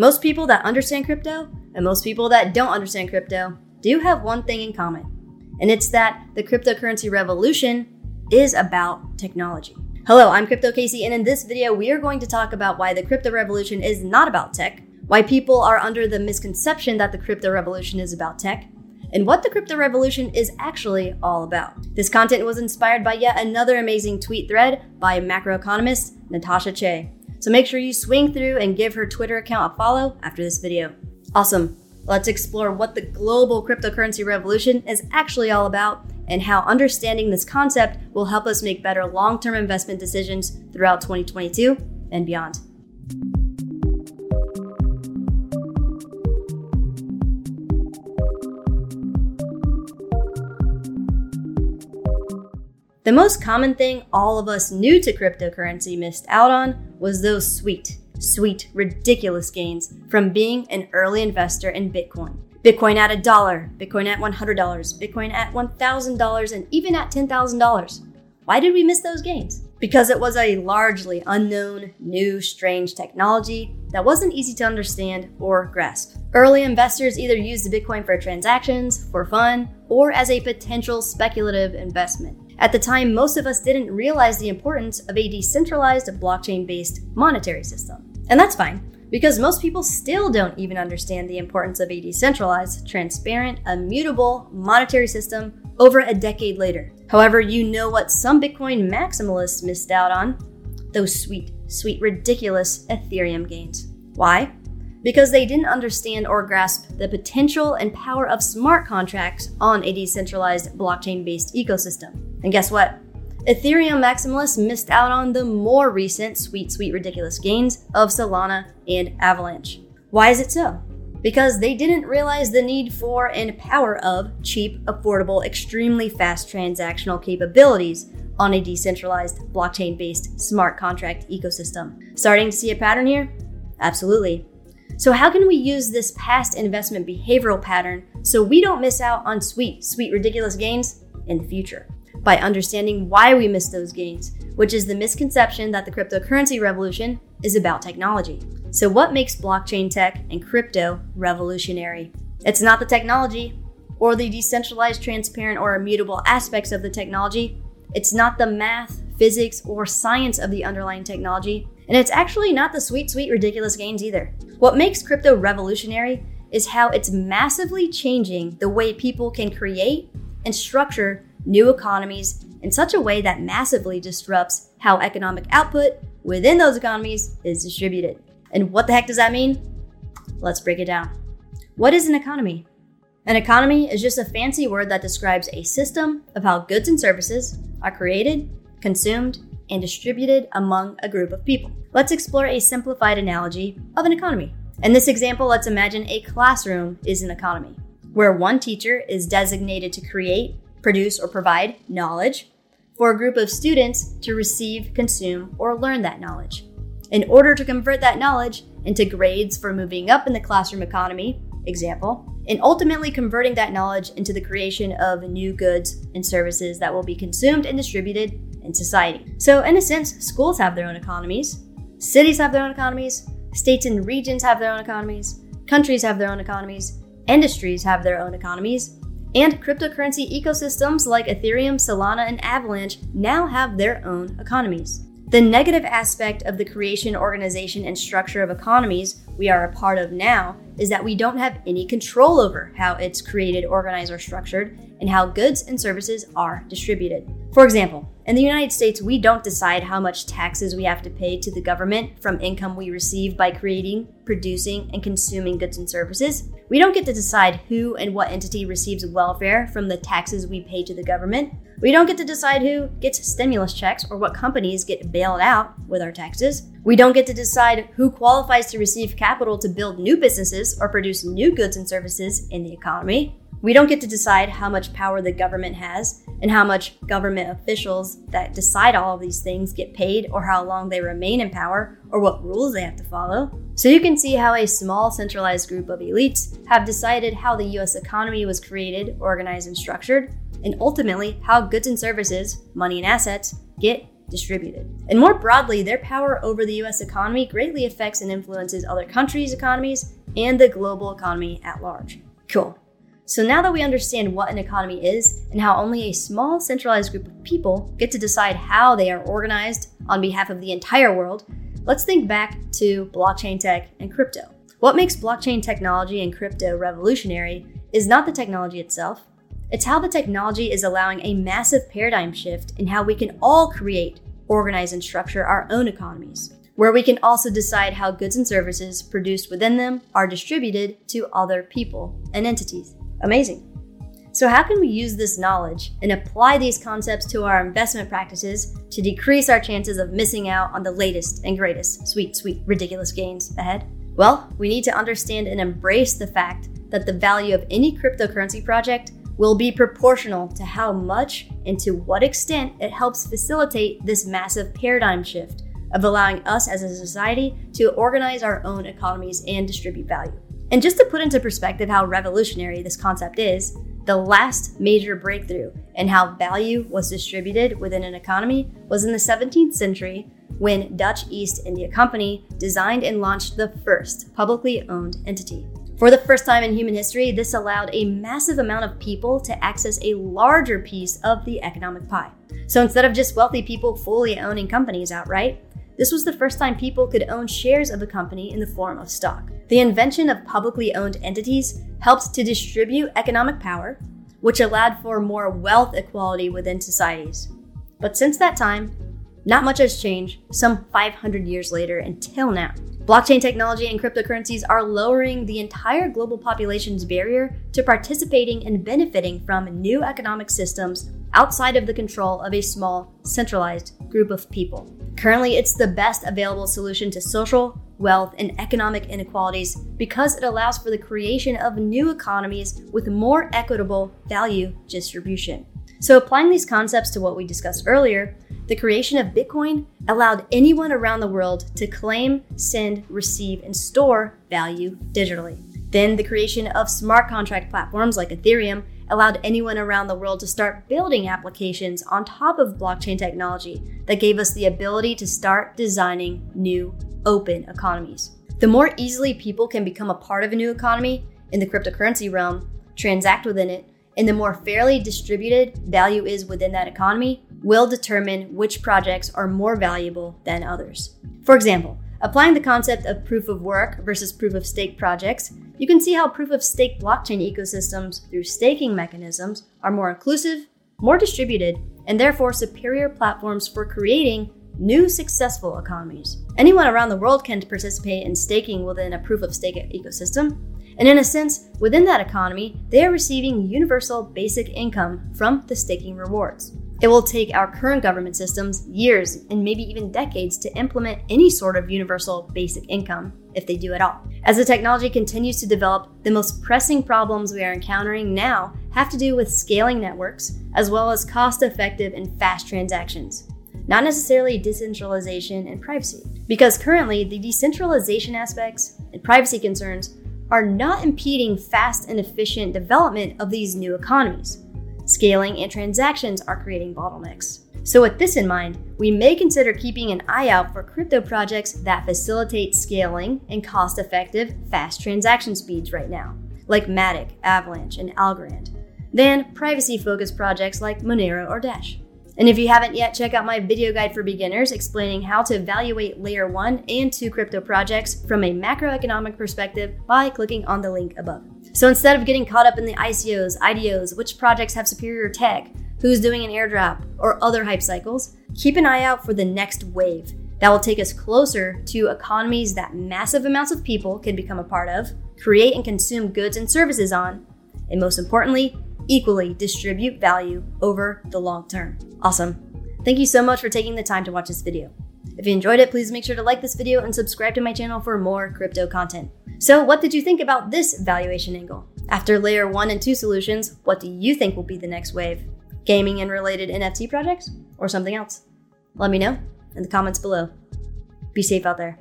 Most people that understand crypto and most people that don't understand crypto do have one thing in common, and it's that the cryptocurrency revolution is about technology. Hello, I'm Crypto Casey, and in this video, we are going to talk about why the crypto revolution is not about tech, why people are under the misconception that the crypto revolution is about tech, and what the crypto revolution is actually all about. This content was inspired by yet another amazing tweet thread by macroeconomist Natasha Che. So make sure you swing through and give her Twitter account a follow after this video. Awesome. Let's explore what the global cryptocurrency revolution is actually all about and how understanding this concept will help us make better long term investment decisions throughout 2022 and beyond. The most common thing all of us new to cryptocurrency missed out on was those sweet, sweet, ridiculous gains from being an early investor in Bitcoin. Bitcoin at a dollar, Bitcoin at $100, Bitcoin at $1,000, and even at $10,000. Why did we miss those gains? Because it was a largely unknown, new, strange technology that wasn't easy to understand or grasp. Early investors either used Bitcoin for transactions, for fun, or as a potential speculative investment. At the time, most of us didn't realize the importance of a decentralized blockchain based monetary system. And that's fine, because most people still don't even understand the importance of a decentralized, transparent, immutable monetary system over a decade later. However, you know what some Bitcoin maximalists missed out on? Those sweet, sweet, ridiculous Ethereum gains. Why? because they didn't understand or grasp the potential and power of smart contracts on a decentralized blockchain based ecosystem. And guess what? Ethereum maximalists missed out on the more recent sweet, sweet, ridiculous gains of Solana and Avalanche. Why is it so? Because they didn't realize the need for and power of cheap, affordable, extremely fast transactional capabilities on a decentralized blockchain based smart contract ecosystem. Starting to see a pattern here? Absolutely. So, how can we use this past investment behavioral pattern so we don't miss out on sweet, sweet, ridiculous gains in the future? By understanding why we missed those gains, which is the misconception that the cryptocurrency revolution is about technology. So, what makes blockchain tech and crypto revolutionary? It's not the technology or the decentralized, transparent, or immutable aspects of the technology. It's not the math, physics, or science of the underlying technology. And it's actually not the sweet, sweet, ridiculous gains either. What makes crypto revolutionary is how it's massively changing the way people can create and structure new economies in such a way that massively disrupts how economic output within those economies is distributed. And what the heck does that mean? Let's break it down. What is an economy? An economy is just a fancy word that describes a system of how goods and services are created, consumed, and distributed among a group of people. Let's explore a simplified analogy of an economy. In this example, let's imagine a classroom is an economy, where one teacher is designated to create, produce, or provide knowledge for a group of students to receive, consume, or learn that knowledge. In order to convert that knowledge into grades for moving up in the classroom economy, example, and ultimately converting that knowledge into the creation of new goods and services that will be consumed and distributed in society. So, in a sense, schools have their own economies, cities have their own economies, states and regions have their own economies, countries have their own economies, industries have their own economies, and cryptocurrency ecosystems like Ethereum, Solana, and Avalanche now have their own economies. The negative aspect of the creation, organization, and structure of economies we are a part of now is that we don't have any control over how it's created, organized, or structured, and how goods and services are distributed. For example, in the United States, we don't decide how much taxes we have to pay to the government from income we receive by creating, producing, and consuming goods and services. We don't get to decide who and what entity receives welfare from the taxes we pay to the government. We don't get to decide who gets stimulus checks or what companies get bailed out with our taxes. We don't get to decide who qualifies to receive capital to build new businesses or produce new goods and services in the economy. We don't get to decide how much power the government has and how much government officials that decide all of these things get paid or how long they remain in power or what rules they have to follow. So you can see how a small centralized group of elites have decided how the US economy was created, organized, and structured, and ultimately how goods and services, money and assets, get distributed. And more broadly, their power over the US economy greatly affects and influences other countries' economies and the global economy at large. Cool. So now that we understand what an economy is and how only a small centralized group of people get to decide how they are organized on behalf of the entire world, let's think back to blockchain tech and crypto. What makes blockchain technology and crypto revolutionary is not the technology itself, it's how the technology is allowing a massive paradigm shift in how we can all create, organize, and structure our own economies, where we can also decide how goods and services produced within them are distributed to other people and entities. Amazing. So, how can we use this knowledge and apply these concepts to our investment practices to decrease our chances of missing out on the latest and greatest sweet, sweet, ridiculous gains ahead? Well, we need to understand and embrace the fact that the value of any cryptocurrency project will be proportional to how much and to what extent it helps facilitate this massive paradigm shift of allowing us as a society to organize our own economies and distribute value. And just to put into perspective how revolutionary this concept is, the last major breakthrough in how value was distributed within an economy was in the 17th century when Dutch East India Company designed and launched the first publicly owned entity. For the first time in human history, this allowed a massive amount of people to access a larger piece of the economic pie. So instead of just wealthy people fully owning companies outright, this was the first time people could own shares of a company in the form of stock. The invention of publicly owned entities helped to distribute economic power, which allowed for more wealth equality within societies. But since that time, not much has changed some 500 years later until now. Blockchain technology and cryptocurrencies are lowering the entire global population's barrier to participating and benefiting from new economic systems outside of the control of a small, centralized group of people. Currently, it's the best available solution to social, wealth, and economic inequalities because it allows for the creation of new economies with more equitable value distribution. So, applying these concepts to what we discussed earlier, the creation of Bitcoin allowed anyone around the world to claim, send, receive, and store value digitally. Then, the creation of smart contract platforms like Ethereum allowed anyone around the world to start building applications on top of blockchain technology that gave us the ability to start designing new open economies. The more easily people can become a part of a new economy in the cryptocurrency realm, transact within it, and the more fairly distributed value is within that economy, will determine which projects are more valuable than others. For example, applying the concept of proof of work versus proof of stake projects, you can see how proof of stake blockchain ecosystems through staking mechanisms are more inclusive, more distributed, and therefore superior platforms for creating new successful economies. Anyone around the world can participate in staking within a proof of stake ecosystem. And in a sense, within that economy, they are receiving universal basic income from the staking rewards. It will take our current government systems years and maybe even decades to implement any sort of universal basic income, if they do at all. As the technology continues to develop, the most pressing problems we are encountering now have to do with scaling networks, as well as cost effective and fast transactions, not necessarily decentralization and privacy. Because currently, the decentralization aspects and privacy concerns are not impeding fast and efficient development of these new economies scaling, and transactions are creating bottlenecks. So, with this in mind, we may consider keeping an eye out for crypto projects that facilitate scaling and cost effective, fast transaction speeds right now, like Matic, Avalanche, and Algorand, than privacy focused projects like Monero or Dash. And if you haven't yet, check out my video guide for beginners explaining how to evaluate layer 1 and 2 crypto projects from a macroeconomic perspective by clicking on the link above. So instead of getting caught up in the ICOs, IDOs, which projects have superior tech, who's doing an airdrop, or other hype cycles, keep an eye out for the next wave that will take us closer to economies that massive amounts of people can become a part of, create and consume goods and services on, and most importantly, equally distribute value over the long term. Awesome. Thank you so much for taking the time to watch this video. If you enjoyed it, please make sure to like this video and subscribe to my channel for more crypto content. So, what did you think about this valuation angle? After layer 1 and 2 solutions, what do you think will be the next wave? Gaming and related NFT projects? Or something else? Let me know in the comments below. Be safe out there.